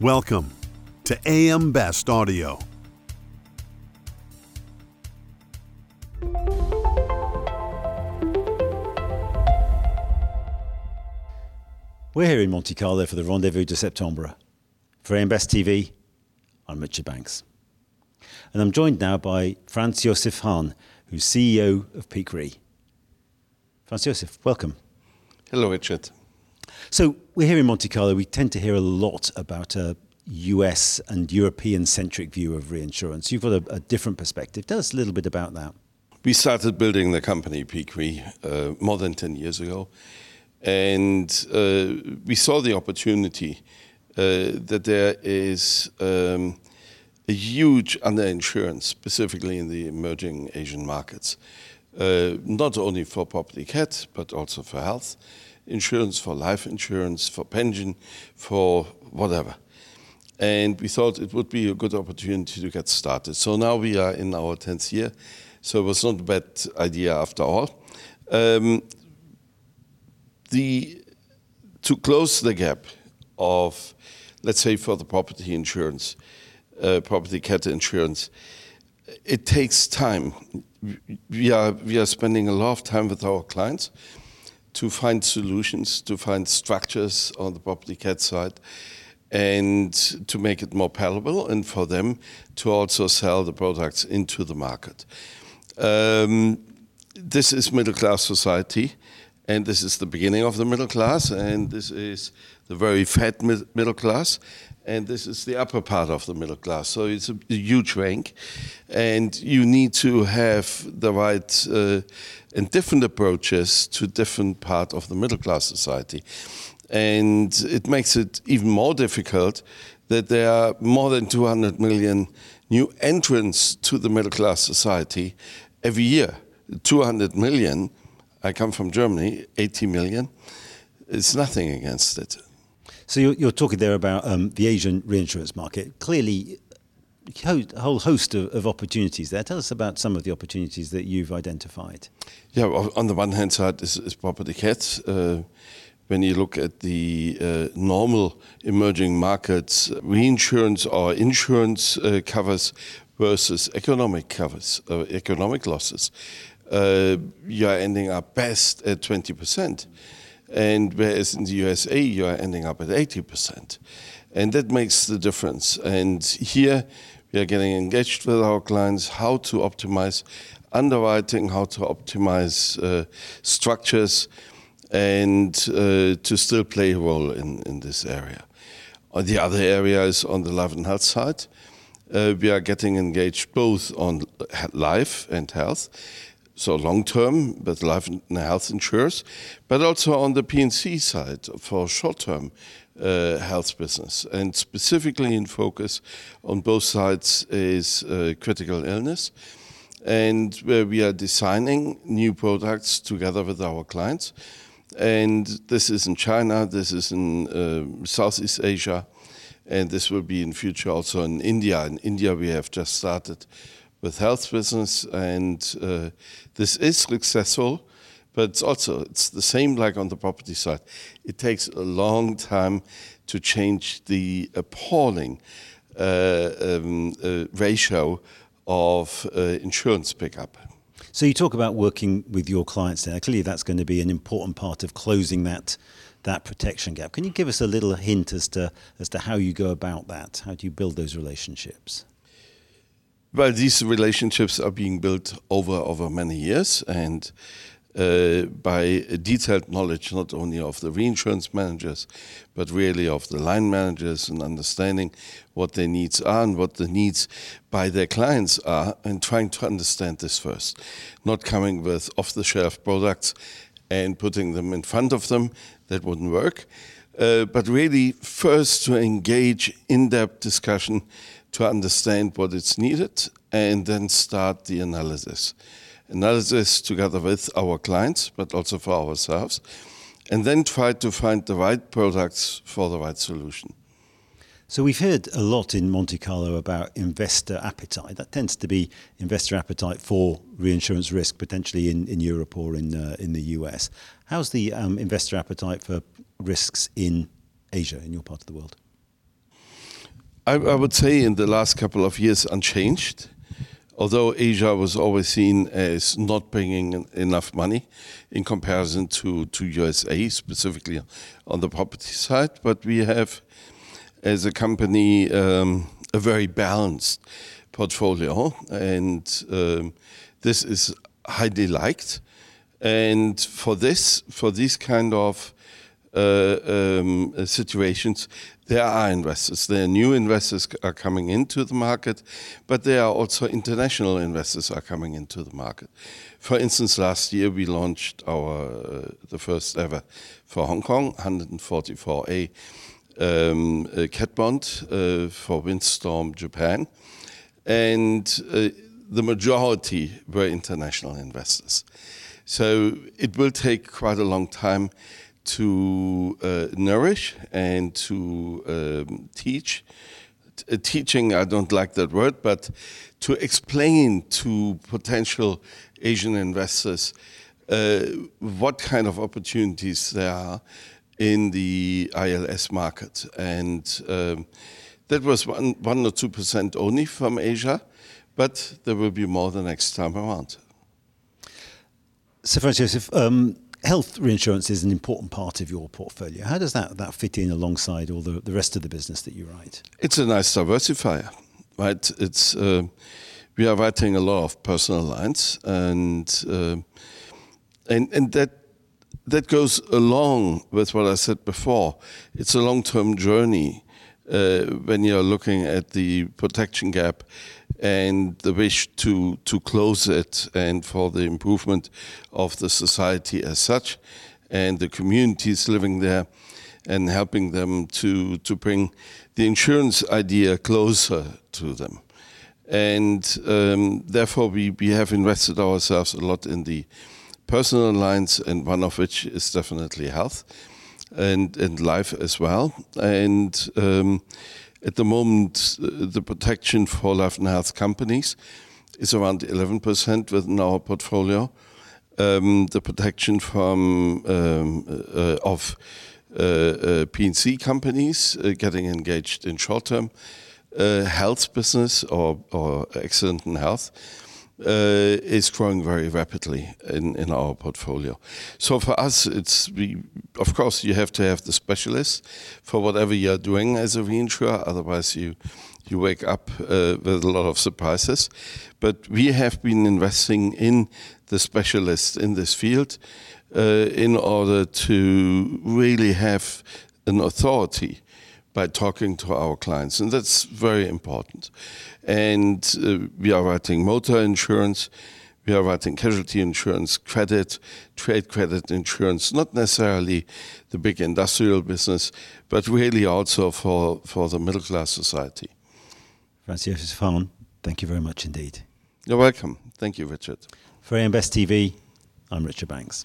Welcome to AM Best Audio. We're here in Monte Carlo for the Rendezvous de Septembre. For AM Best TV, I'm Richard Banks. And I'm joined now by Franz Josef Hahn, who's CEO of Peak Re. Franz Josef, welcome. Hello, Richard. So we're here in Monte Carlo. We tend to hear a lot about a US and European centric view of reinsurance. You've got a, a, different perspective. Tell us a little bit about that. We started building the company Peak uh, more than 10 years ago. And uh, we saw the opportunity uh, that there is um, a huge underinsurance, specifically in the emerging Asian markets, uh, not only for property cat, but also for health insurance, for life insurance, for pension, for whatever. And we thought it would be a good opportunity to get started. So now we are in our 10th year. So it was not a bad idea after all. Um, the, to close the gap of, let's say, for the property insurance, uh, property cat insurance, it takes time. We are, we are spending a lot of time with our clients to find solutions, to find structures on the property cat side, and to make it more palatable, and for them to also sell the products into the market. Um, this is middle class society, and this is the beginning of the middle class, and this is the very fat middle class, and this is the upper part of the middle class. So it's a, a huge rank, and you need to have the right uh, and different approaches to different part of the middle class society, and it makes it even more difficult that there are more than 200 million new entrants to the middle class society every year. 200 million. I come from Germany, 80 million. It's nothing against it. So you're, you're talking there about um, the Asian reinsurance market. Clearly, a whole host of, of, opportunities there. Tell us about some of the opportunities that you've identified. Yeah, on the one hand side is, is property cats. Uh, when you look at the uh, normal emerging markets, reinsurance or insurance uh, covers versus economic covers, uh, economic losses, uh, you are ending up best at 20 percent. And whereas in the USA, you are ending up at 80%. And that makes the difference. And here, we are getting engaged with our clients how to optimize underwriting, how to optimize uh, structures, and uh, to still play a role in, in this area. The other area is on the life and health side. Uh, we are getting engaged both on life and health so long term with life and health insurers, but also on the P&C side for short term uh, health business. And specifically in focus on both sides is uh, critical illness. And where we are designing new products together with our clients. And this is in China, this is in uh, Southeast Asia, and this will be in future also in India. In India, we have just started with health business, and uh, this is successful. But it's also it's the same like on the property side. It takes a long time to change the appalling uh, um, uh, ratio of uh, insurance pickup. So you talk about working with your clients there. Clearly, that's going to be an important part of closing that that protection gap. Can you give us a little hint as to as to how you go about that? How do you build those relationships? Well, these relationships are being built over over many years, and uh, by detailed knowledge not only of the reinsurance managers, but really of the line managers and understanding what their needs are and what the needs by their clients are, and trying to understand this first. Not coming with off the shelf products and putting them in front of them, that wouldn't work. Uh, but really, first to engage in depth discussion to understand what is needed and then start the analysis. Analysis together with our clients, but also for ourselves, and then try to find the right products for the right solution. So we've heard a lot in Monte Carlo about investor appetite. That tends to be investor appetite for reinsurance risk, potentially in, in Europe or in uh, in the US. How's the um, investor appetite for risks in Asia, in your part of the world? I, I would say in the last couple of years unchanged although Asia was always seen as not bringing enough money in comparison to, to USA, specifically on the property side, but we have, as a company, um, a very balanced portfolio, and um, this is highly liked. And for this, for these kind of um, situations, there are investors. There are new investors are coming into the market, but there are also international investors are coming into the market. For instance, last year we launched our uh, the first ever for Hong Kong 144A um, cat bond uh, for Windstorm Japan, and uh, the majority were international investors. So it will take quite a long time to uh, nourish and to um, teach. T- uh, teaching, I don't like that word, but to explain to potential Asian investors uh, what kind of opportunities there are in the ILS market. And um, that was one, one or two percent only from Asia, but there will be more the next time around. So, Franz Josef, um, health reinsurance is an important part of your portfolio. How does that, that fit in alongside all the, the rest of the business that you write? It's a nice diversifier, right? It's uh, we are writing a lot of personal lines, and uh, and and that that goes along with what I said before. It's a long-term journey uh, when you're looking at the protection gap and the wish to, to close it and for the improvement of the society as such and the communities living there and helping them to, to bring the insurance idea closer to them. And um, therefore, we, we have invested ourselves a lot in the personal lines, and one of which is definitely health and, and life as well. And um, at the moment, uh, the protection for life and health companies is around 11% within our portfolio. Um, the protection from um, uh, of uh, uh, P&C companies uh, getting engaged in short-term uh, health business or, or accident and health is growing very rapidly in, our portfolio. So for us, of course you have to have the specialists for whatever you're doing as a reinsurer. Otherwise, you you wake up uh, with a lot of surprises. But we have been investing in the specialists in this field uh, in order to really have an authority by talking to our clients, and that's very important. And uh, we are writing motor insurance, we are writing casualty insurance, credit, trade credit insurance, not necessarily the big industrial business, but really also for, for the middle class society. Franz Josef Hahn, thank you very much indeed. You're welcome. Thank you, Richard. For AM Best TV, I'm Richard Banks.